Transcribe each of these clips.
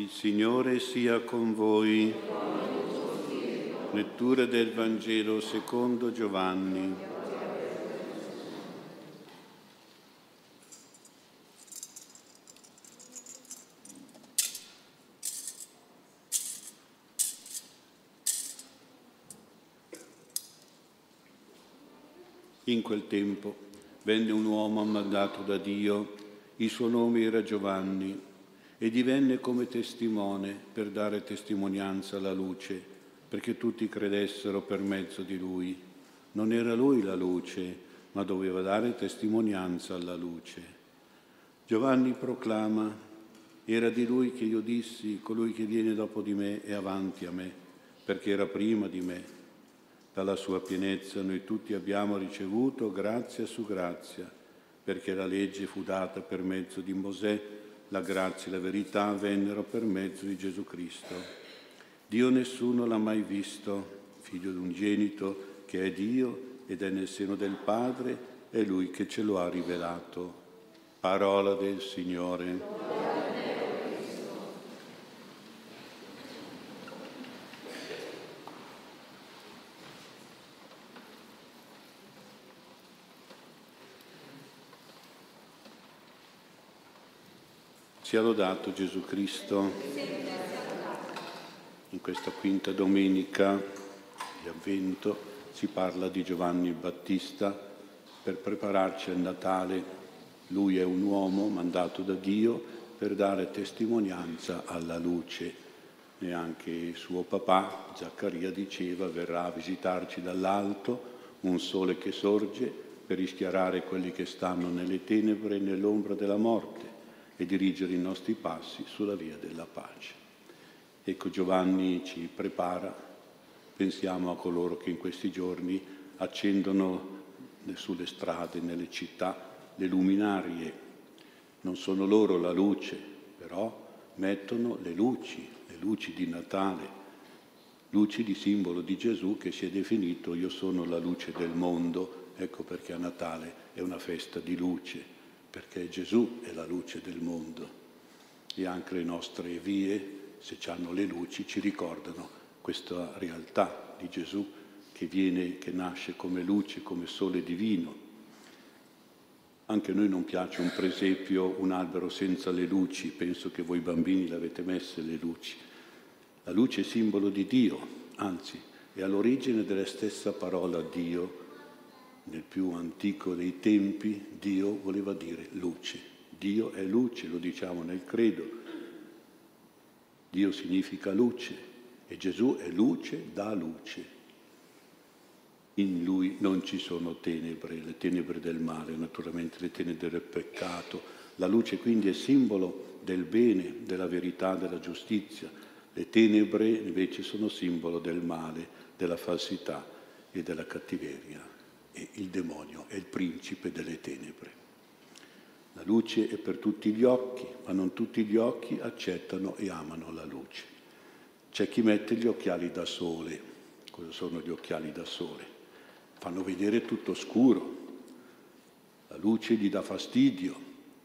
Il Signore sia con voi. Lettura del Vangelo secondo Giovanni. In quel tempo venne un uomo mandato da Dio, il suo nome era Giovanni e divenne come testimone per dare testimonianza alla luce, perché tutti credessero per mezzo di lui. Non era lui la luce, ma doveva dare testimonianza alla luce. Giovanni proclama, era di lui che io dissi, colui che viene dopo di me è avanti a me, perché era prima di me. Dalla sua pienezza noi tutti abbiamo ricevuto grazia su grazia, perché la legge fu data per mezzo di Mosè, la grazia e la verità vennero per mezzo di Gesù Cristo. Dio nessuno l'ha mai visto, figlio di un genito che è Dio ed è nel seno del Padre, è Lui che ce lo ha rivelato. Parola del Signore. Sia lodato Gesù Cristo. In questa quinta domenica di Avvento si parla di Giovanni Battista per prepararci al Natale. Lui è un uomo mandato da Dio per dare testimonianza alla luce. E anche suo papà, Zaccaria, diceva verrà a visitarci dall'alto un sole che sorge per rischiarare quelli che stanno nelle tenebre e nell'ombra della morte e dirigere i nostri passi sulla via della pace. Ecco Giovanni ci prepara, pensiamo a coloro che in questi giorni accendono sulle strade, nelle città, le luminarie. Non sono loro la luce, però mettono le luci, le luci di Natale, luci di simbolo di Gesù che si è definito io sono la luce del mondo, ecco perché a Natale è una festa di luce perché Gesù è la luce del mondo e anche le nostre vie, se hanno le luci, ci ricordano questa realtà di Gesù che viene, che nasce come luce, come sole divino. Anche a noi non piace un presepio, un albero senza le luci, penso che voi bambini l'avete messe le luci. La luce è simbolo di Dio, anzi è all'origine della stessa parola Dio, nel più antico dei tempi Dio voleva dire luce. Dio è luce, lo diciamo nel credo. Dio significa luce e Gesù è luce da luce. In lui non ci sono tenebre, le tenebre del male, naturalmente le tenebre del peccato. La luce quindi è simbolo del bene, della verità, della giustizia. Le tenebre invece sono simbolo del male, della falsità e della cattiveria e il demonio è il principe delle tenebre. La luce è per tutti gli occhi, ma non tutti gli occhi accettano e amano la luce. C'è chi mette gli occhiali da sole. Cosa sono gli occhiali da sole? Fanno vedere tutto scuro. La luce gli dà fastidio,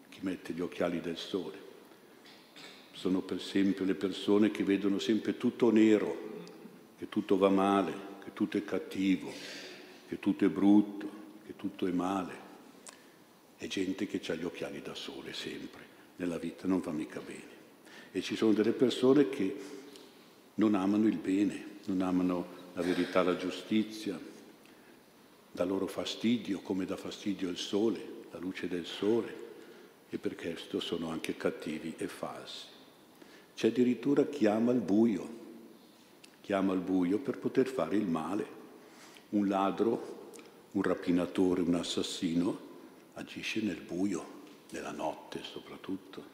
chi mette gli occhiali del sole. Sono per esempio le persone che vedono sempre tutto nero, che tutto va male, che tutto è cattivo, che tutto è brutto, che tutto è male. È gente che ha gli occhiali da sole sempre, nella vita non va mica bene. E ci sono delle persone che non amano il bene, non amano la verità, la giustizia, dà loro fastidio come dà fastidio il sole, la luce del sole, e per questo sono anche cattivi e falsi. C'è addirittura chi ama il buio, chi ama il buio per poter fare il male un ladro, un rapinatore, un assassino agisce nel buio, nella notte soprattutto.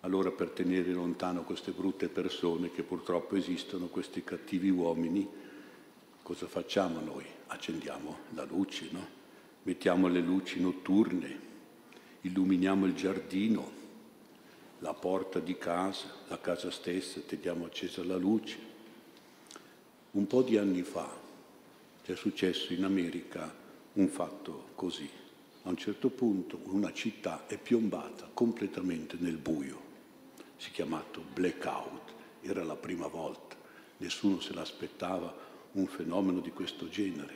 Allora per tenere lontano queste brutte persone che purtroppo esistono, questi cattivi uomini, cosa facciamo noi? Accendiamo la luce, no? Mettiamo le luci notturne, illuminiamo il giardino, la porta di casa, la casa stessa, teniamo accesa la luce. Un po' di anni fa è successo in America un fatto così. A un certo punto una città è piombata completamente nel buio. chiamato blackout. Era la prima volta, nessuno se l'aspettava un fenomeno di questo genere.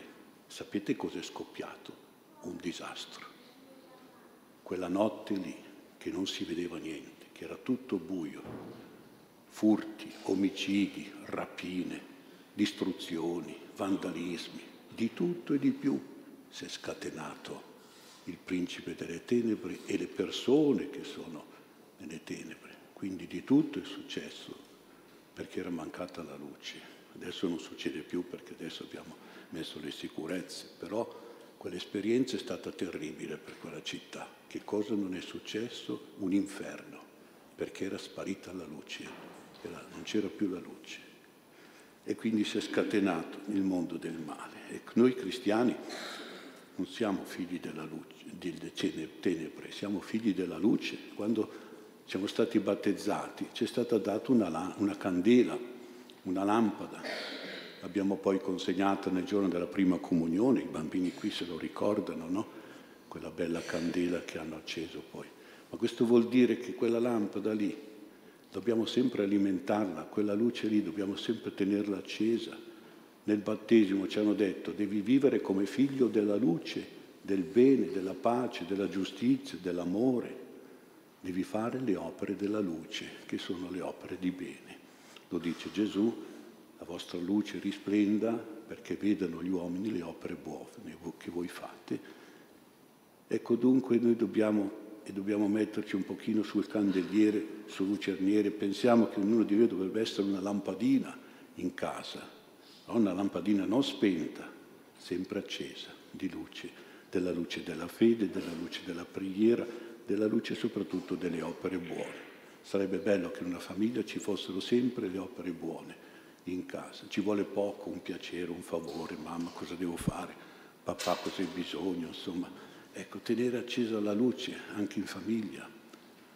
Sapete cos'è scoppiato? Un disastro. Quella notte lì, che non si vedeva niente, che era tutto buio, furti, omicidi, rapine, distruzioni, vandalismi, di tutto e di più si è scatenato il principe delle tenebre e le persone che sono nelle tenebre. Quindi di tutto è successo perché era mancata la luce. Adesso non succede più perché adesso abbiamo messo le sicurezze, però quell'esperienza è stata terribile per quella città. Che cosa non è successo? Un inferno, perché era sparita la luce, era, non c'era più la luce. E quindi si è scatenato il mondo del male. E noi cristiani non siamo figli della luce, delle tenebre, siamo figli della luce. Quando siamo stati battezzati ci è stata data una, una candela, una lampada. L'abbiamo poi consegnata nel giorno della prima comunione, i bambini qui se lo ricordano, no? Quella bella candela che hanno acceso poi. Ma questo vuol dire che quella lampada lì dobbiamo sempre alimentarla, quella luce lì dobbiamo sempre tenerla accesa. Nel battesimo ci hanno detto devi vivere come figlio della luce, del bene, della pace, della giustizia, dell'amore. Devi fare le opere della luce, che sono le opere di bene. Lo dice Gesù, la vostra luce risplenda perché vedano gli uomini le opere buone che voi fate. Ecco dunque noi dobbiamo, e dobbiamo metterci un pochino sul candeliere, sul lucerniere, pensiamo che ognuno di noi dovrebbe essere una lampadina in casa, una lampadina non spenta, sempre accesa di luce, della luce della fede, della luce della preghiera, della luce soprattutto delle opere buone. Sarebbe bello che in una famiglia ci fossero sempre le opere buone in casa. Ci vuole poco, un piacere, un favore, mamma cosa devo fare, papà cosa hai bisogno, insomma. Ecco, tenere accesa la luce anche in famiglia,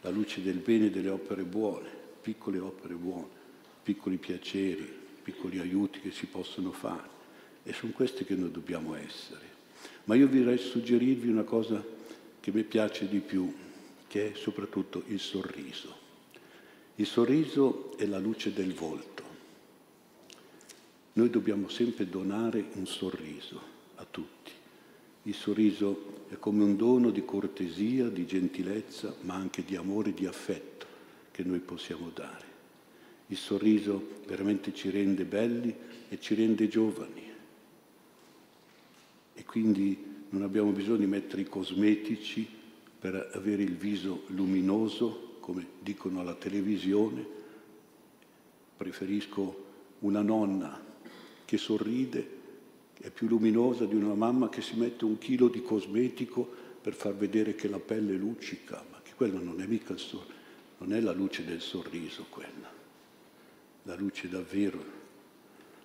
la luce del bene delle opere buone, piccole opere buone, piccoli piaceri, piccoli aiuti che si possono fare. E sono questi che noi dobbiamo essere. Ma io vorrei suggerirvi una cosa che mi piace di più, che è soprattutto il sorriso. Il sorriso è la luce del volto. Noi dobbiamo sempre donare un sorriso a tutti. Il sorriso è come un dono di cortesia, di gentilezza, ma anche di amore, di affetto che noi possiamo dare. Il sorriso veramente ci rende belli e ci rende giovani. E quindi non abbiamo bisogno di mettere i cosmetici per avere il viso luminoso, come dicono alla televisione. Preferisco una nonna che sorride, è più luminosa di una mamma che si mette un chilo di cosmetico per far vedere che la pelle luccica, ma che quella non è mica il sorriso, non è la luce del sorriso quella, la luce davvero.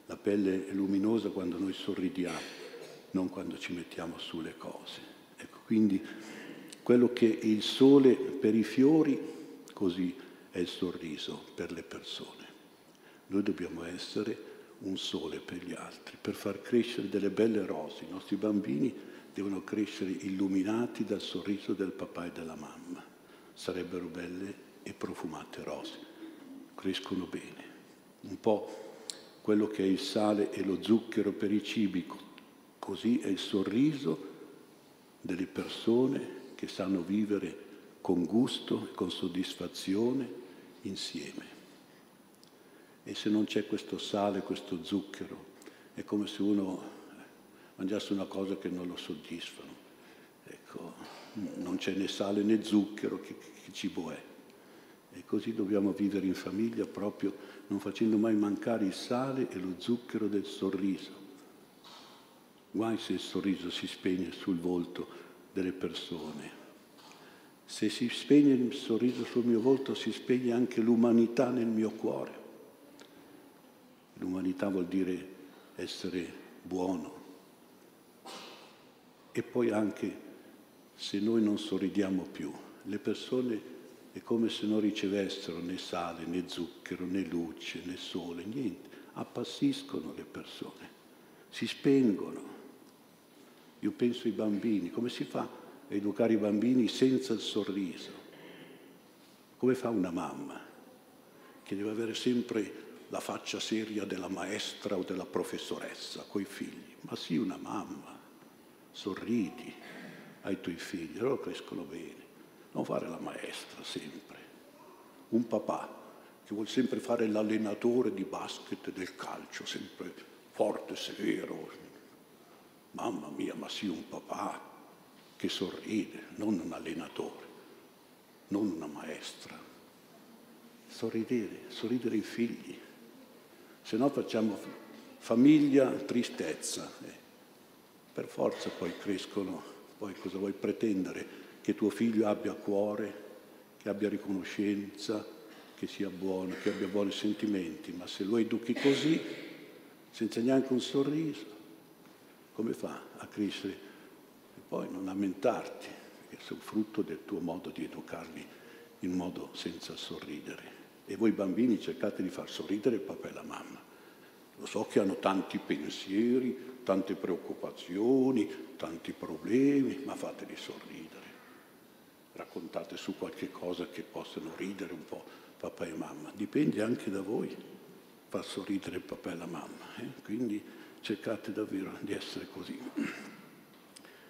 La pelle è luminosa quando noi sorridiamo non quando ci mettiamo sulle cose. Ecco, quindi quello che è il sole per i fiori, così è il sorriso per le persone. Noi dobbiamo essere un sole per gli altri, per far crescere delle belle rose. I nostri bambini devono crescere illuminati dal sorriso del papà e della mamma. Sarebbero belle e profumate rose. Crescono bene. Un po' quello che è il sale e lo zucchero per i cibi, Così è il sorriso delle persone che sanno vivere con gusto e con soddisfazione insieme. E se non c'è questo sale, questo zucchero, è come se uno mangiasse una cosa che non lo soddisfano. Ecco, non c'è né sale né zucchero, che, che cibo è? E così dobbiamo vivere in famiglia proprio non facendo mai mancare il sale e lo zucchero del sorriso Guai se il sorriso si spegne sul volto delle persone. Se si spegne il sorriso sul mio volto, si spegne anche l'umanità nel mio cuore. L'umanità vuol dire essere buono. E poi anche se noi non sorridiamo più, le persone è come se non ricevessero né sale, né zucchero, né luce, né sole, niente. Appassiscono le persone, si spengono. Io penso ai bambini, come si fa a educare i bambini senza il sorriso? Come fa una mamma? che deve avere sempre la faccia seria della maestra o della professoressa coi figli, ma sii una mamma, sorridi ai tuoi figli, loro crescono bene. Non fare la maestra sempre. Un papà che vuole sempre fare l'allenatore di basket e del calcio, sempre forte, severo. Mamma mia, ma sii un papà che sorride, non un allenatore, non una maestra. Sorridere, sorridere ai figli, se no facciamo famiglia, tristezza. Eh, per forza poi crescono, poi cosa vuoi pretendere? Che tuo figlio abbia cuore, che abbia riconoscenza, che sia buono, che abbia buoni sentimenti, ma se lo educhi così, senza neanche un sorriso, come fa a crescere? E poi non lamentarti, perché un frutto del tuo modo di educarli in modo senza sorridere. E voi bambini cercate di far sorridere il papà e la mamma. Lo so che hanno tanti pensieri, tante preoccupazioni, tanti problemi, ma fateli sorridere. Raccontate su qualche cosa che possano ridere un po' papà e mamma. Dipende anche da voi far sorridere il papà e la mamma. Eh? Quindi cercate davvero di essere così.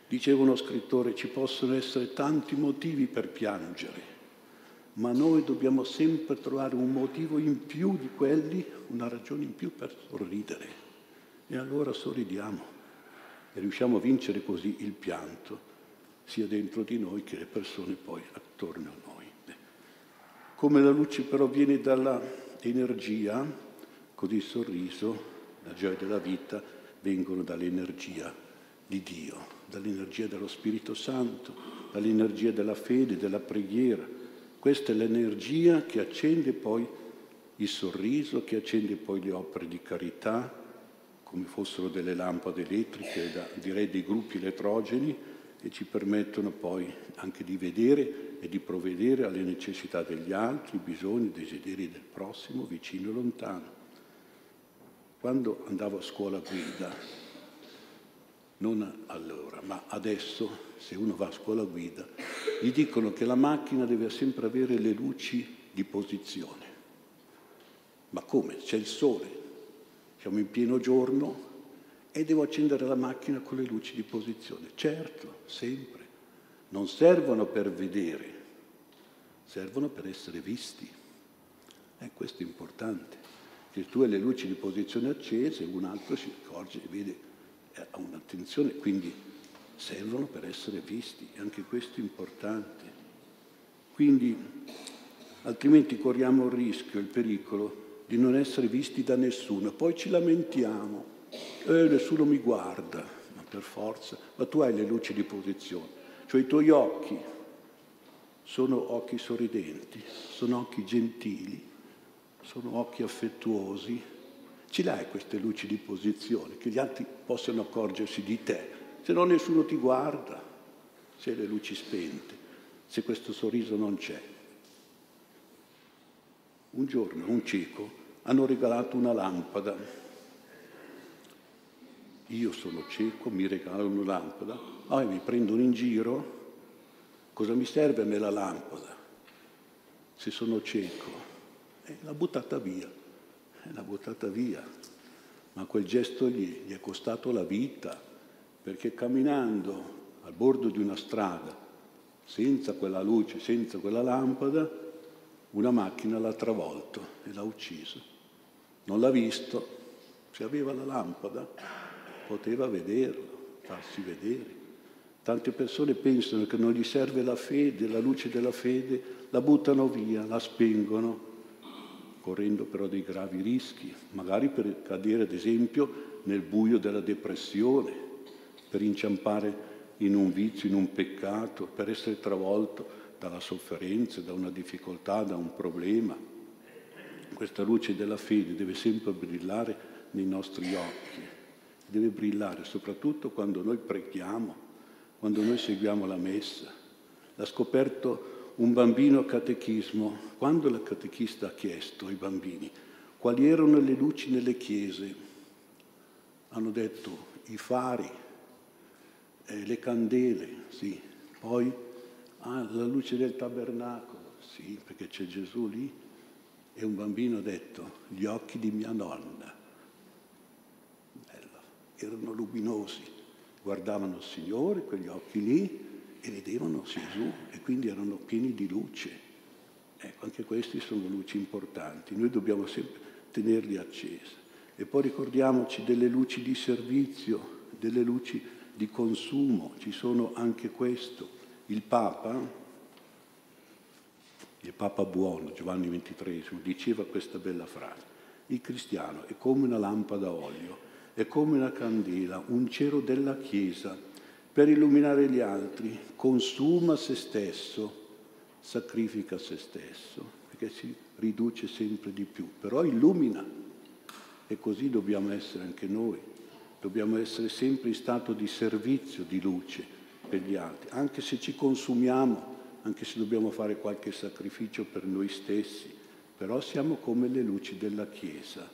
Diceva uno scrittore, ci possono essere tanti motivi per piangere, ma noi dobbiamo sempre trovare un motivo in più di quelli, una ragione in più per sorridere. E allora sorridiamo e riusciamo a vincere così il pianto, sia dentro di noi che le persone poi attorno a noi. Come la luce però viene dall'energia, così il sorriso, la gioia della vita vengono dall'energia di Dio, dall'energia dello Spirito Santo, dall'energia della fede, della preghiera questa è l'energia che accende poi il sorriso, che accende poi le opere di carità, come fossero delle lampade elettriche, da, direi dei gruppi elettrogeni, e ci permettono poi anche di vedere e di provvedere alle necessità degli altri, bisogni, desideri del prossimo, vicino e lontano. Quando andavo a scuola guida, non allora, ma adesso, se uno va a scuola guida, gli dicono che la macchina deve sempre avere le luci di posizione. Ma come? C'è il sole, siamo in pieno giorno e devo accendere la macchina con le luci di posizione. Certo, sempre. Non servono per vedere, servono per essere visti. E questo è importante. Se tu hai le luci di posizione accese, un altro si accorge e vede ha un'attenzione, quindi servono per essere visti, e anche questo è importante. Quindi altrimenti corriamo il rischio, il pericolo di non essere visti da nessuno, poi ci lamentiamo, eh, nessuno mi guarda, ma per forza, ma tu hai le luci di posizione, cioè i tuoi occhi sono occhi sorridenti, sono occhi gentili, sono occhi affettuosi, Ce l'hai queste luci di posizione, che gli altri possano accorgersi di te, se no nessuno ti guarda, se le luci spente, se questo sorriso non c'è. Un giorno un cieco hanno regalato una lampada. Io sono cieco, mi regalano una lampada, ah, mi prendono in giro, cosa mi serve a me la lampada? Se sono cieco, eh, l'ha buttata via l'ha buttata via, ma quel gesto gli, gli è costato la vita, perché camminando al bordo di una strada, senza quella luce, senza quella lampada, una macchina l'ha travolto e l'ha ucciso. Non l'ha visto, se aveva la lampada poteva vederlo, farsi vedere. Tante persone pensano che non gli serve la fede, la luce della fede, la buttano via, la spengono correndo però dei gravi rischi, magari per cadere ad esempio nel buio della depressione, per inciampare in un vizio, in un peccato, per essere travolto dalla sofferenza, da una difficoltà, da un problema. Questa luce della fede deve sempre brillare nei nostri occhi, deve brillare soprattutto quando noi preghiamo, quando noi seguiamo la messa. L'ha scoperto un bambino a catechismo, quando il catechista ha chiesto ai bambini quali erano le luci nelle chiese, hanno detto i fari, eh, le candele, sì, poi ah, la luce del tabernacolo, sì, perché c'è Gesù lì, e un bambino ha detto gli occhi di mia nonna. Bello. Erano luminosi, guardavano il Signore, quegli occhi lì, e vedevano Gesù e quindi erano pieni di luce. Ecco, anche questi sono luci importanti. Noi dobbiamo sempre tenerli accesi. E poi ricordiamoci delle luci di servizio, delle luci di consumo, ci sono anche questo. Il Papa, il Papa buono, Giovanni XXIII, diceva questa bella frase. Il cristiano è come una lampada a olio, è come una candela, un cero della Chiesa. Per illuminare gli altri consuma se stesso, sacrifica se stesso, perché si riduce sempre di più, però illumina. E così dobbiamo essere anche noi. Dobbiamo essere sempre in stato di servizio, di luce per gli altri, anche se ci consumiamo anche se dobbiamo fare qualche sacrificio per noi stessi, però siamo come le luci della Chiesa.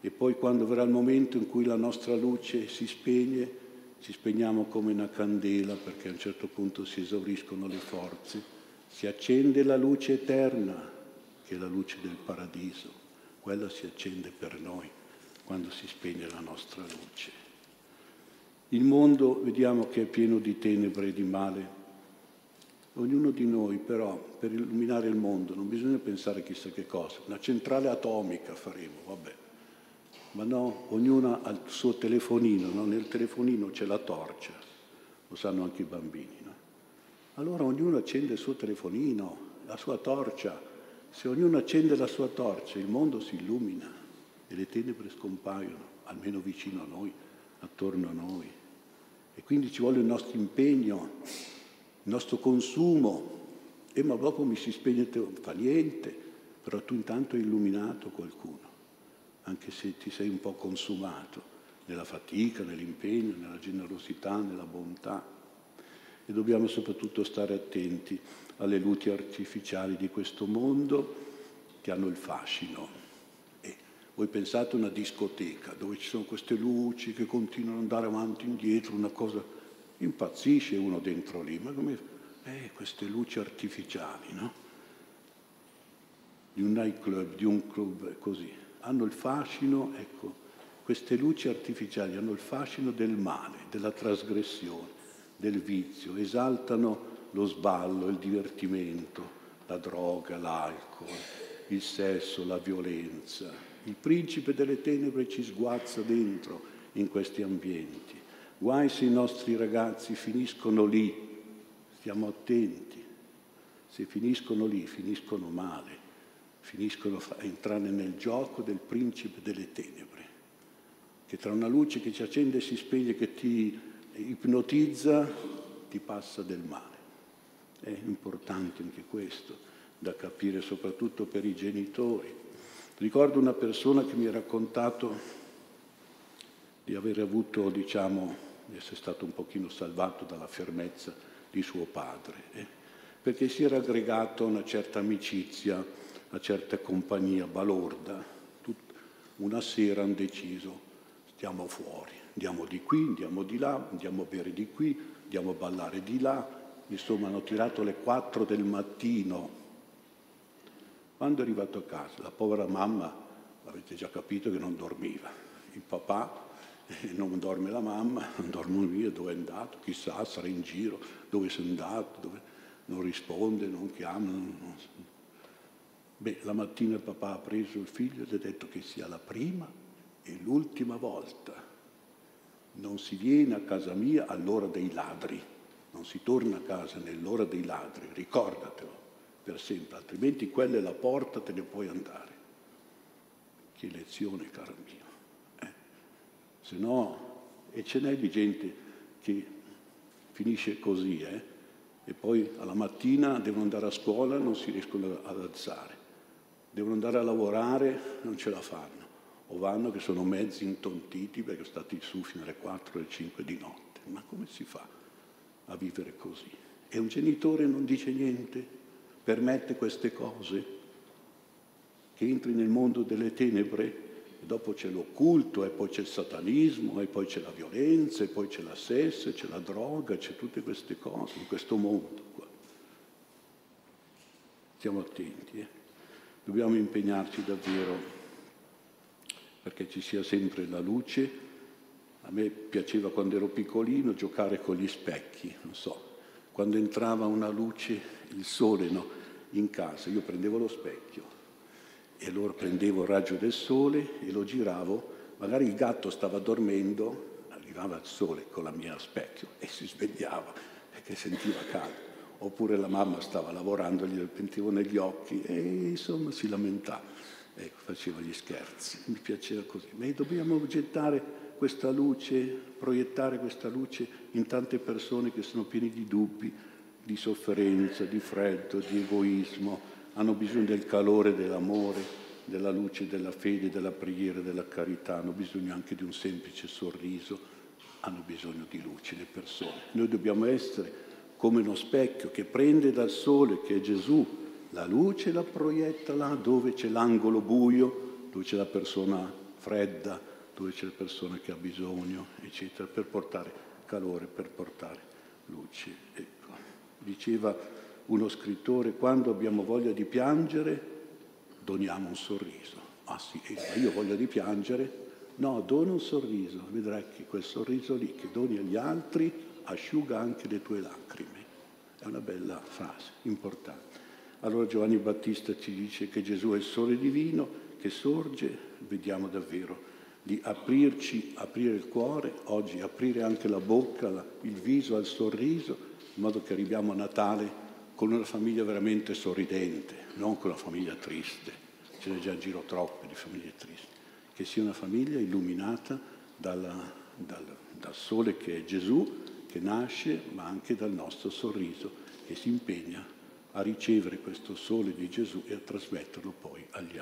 E poi quando verrà il momento in cui la nostra luce si spegne, ci spegniamo come una candela perché a un certo punto si esauriscono le forze, si accende la luce eterna, che è la luce del paradiso, quella si accende per noi quando si spegne la nostra luce. Il mondo vediamo che è pieno di tenebre e di male, Ognuno di noi però, per illuminare il mondo, non bisogna pensare chissà che cosa, una centrale atomica faremo, vabbè. Ma no, ognuno ha il suo telefonino, no? nel telefonino c'è la torcia, lo sanno anche i bambini. No? Allora ognuno accende il suo telefonino, la sua torcia. Se ognuno accende la sua torcia, il mondo si illumina e le tenebre scompaiono, almeno vicino a noi, attorno a noi. E quindi ci vuole il nostro impegno il nostro consumo, e ma dopo mi si spegne, non fa niente, però tu intanto hai illuminato qualcuno, anche se ti sei un po' consumato nella fatica, nell'impegno, nella generosità, nella bontà. E dobbiamo soprattutto stare attenti alle luci artificiali di questo mondo che hanno il fascino. Voi pensate a una discoteca dove ci sono queste luci che continuano ad andare avanti e indietro, una cosa impazzisce uno dentro lì, ma come... Eh, queste luci artificiali, no? Di un nightclub, di un club così, hanno il fascino, ecco, queste luci artificiali hanno il fascino del male, della trasgressione, del vizio, esaltano lo sballo, il divertimento, la droga, l'alcol, il sesso, la violenza. Il principe delle tenebre ci sguazza dentro in questi ambienti. Guai se i nostri ragazzi finiscono lì, stiamo attenti, se finiscono lì finiscono male, finiscono a entrare nel gioco del principe delle tenebre, che tra una luce che ci accende e si spegne, che ti ipnotizza, ti passa del male. È importante anche questo, da capire soprattutto per i genitori. Ricordo una persona che mi ha raccontato di aver avuto, diciamo, di essere stato un pochino salvato dalla fermezza di suo padre, eh? perché si era aggregato a una certa amicizia, una certa compagnia balorda. Tut- una sera hanno deciso, stiamo fuori, andiamo di qui, andiamo di là, andiamo a bere di qui, andiamo a ballare di là. Insomma, hanno tirato le quattro del mattino. Quando è arrivato a casa, la povera mamma, avete già capito che non dormiva. Il papà non dorme la mamma, non dormo io, dove è andato, chissà, sarà in giro, dove sei andato, dove... non risponde, non chiama. Non... Beh, la mattina il papà ha preso il figlio ed ha detto che sia la prima e l'ultima volta. Non si viene a casa mia all'ora dei ladri, non si torna a casa nell'ora dei ladri, ricordatelo per sempre, altrimenti quella è la porta, te ne puoi andare. Che lezione, caro mio se no, e ce n'è di gente che finisce così, eh? e poi alla mattina devono andare a scuola e non si riescono ad alzare, devono andare a lavorare non ce la fanno, o vanno che sono mezzi intontiti perché sono stati su fino alle 4 e 5 di notte. Ma come si fa a vivere così? E un genitore non dice niente, permette queste cose, che entri nel mondo delle tenebre dopo c'è l'occulto e poi c'è il satanismo e poi c'è la violenza e poi c'è la sesso, c'è la droga, c'è tutte queste cose in questo mondo qua. Stiamo attenti. Eh? Dobbiamo impegnarci davvero perché ci sia sempre la luce. A me piaceva quando ero piccolino giocare con gli specchi, non so, quando entrava una luce, il sole no, in casa, io prendevo lo specchio e allora prendevo il raggio del sole e lo giravo, magari il gatto stava dormendo, arrivava il sole con la mia specchio e si svegliava perché sentiva caldo. Oppure la mamma stava lavorando, gli pentivo negli occhi e insomma si lamentava. Ecco, faceva gli scherzi, mi piaceva così. Ma dobbiamo gettare questa luce, proiettare questa luce in tante persone che sono piene di dubbi, di sofferenza, di freddo, di egoismo, hanno bisogno del calore dell'amore, della luce della fede, della preghiera, della carità, hanno bisogno anche di un semplice sorriso, hanno bisogno di luce le persone. Noi dobbiamo essere come uno specchio che prende dal sole, che è Gesù, la luce la proietta là dove c'è l'angolo buio, dove c'è la persona fredda, dove c'è la persona che ha bisogno, eccetera, per portare calore, per portare luce. Ecco. Diceva uno scrittore, quando abbiamo voglia di piangere, doniamo un sorriso. Ah sì, eh, io ho voglia di piangere, no, dona un sorriso, vedrai che quel sorriso lì che doni agli altri asciuga anche le tue lacrime. È una bella frase, importante. Allora Giovanni Battista ci dice che Gesù è il sole divino che sorge, vediamo davvero di aprirci, aprire il cuore, oggi aprire anche la bocca, il viso al sorriso, in modo che arriviamo a Natale con una famiglia veramente sorridente, non con una famiglia triste. Ce n'è già in giro troppe di famiglie tristi. Che sia una famiglia illuminata dalla, dal, dal sole che è Gesù, che nasce, ma anche dal nostro sorriso, che si impegna a ricevere questo sole di Gesù e a trasmetterlo poi agli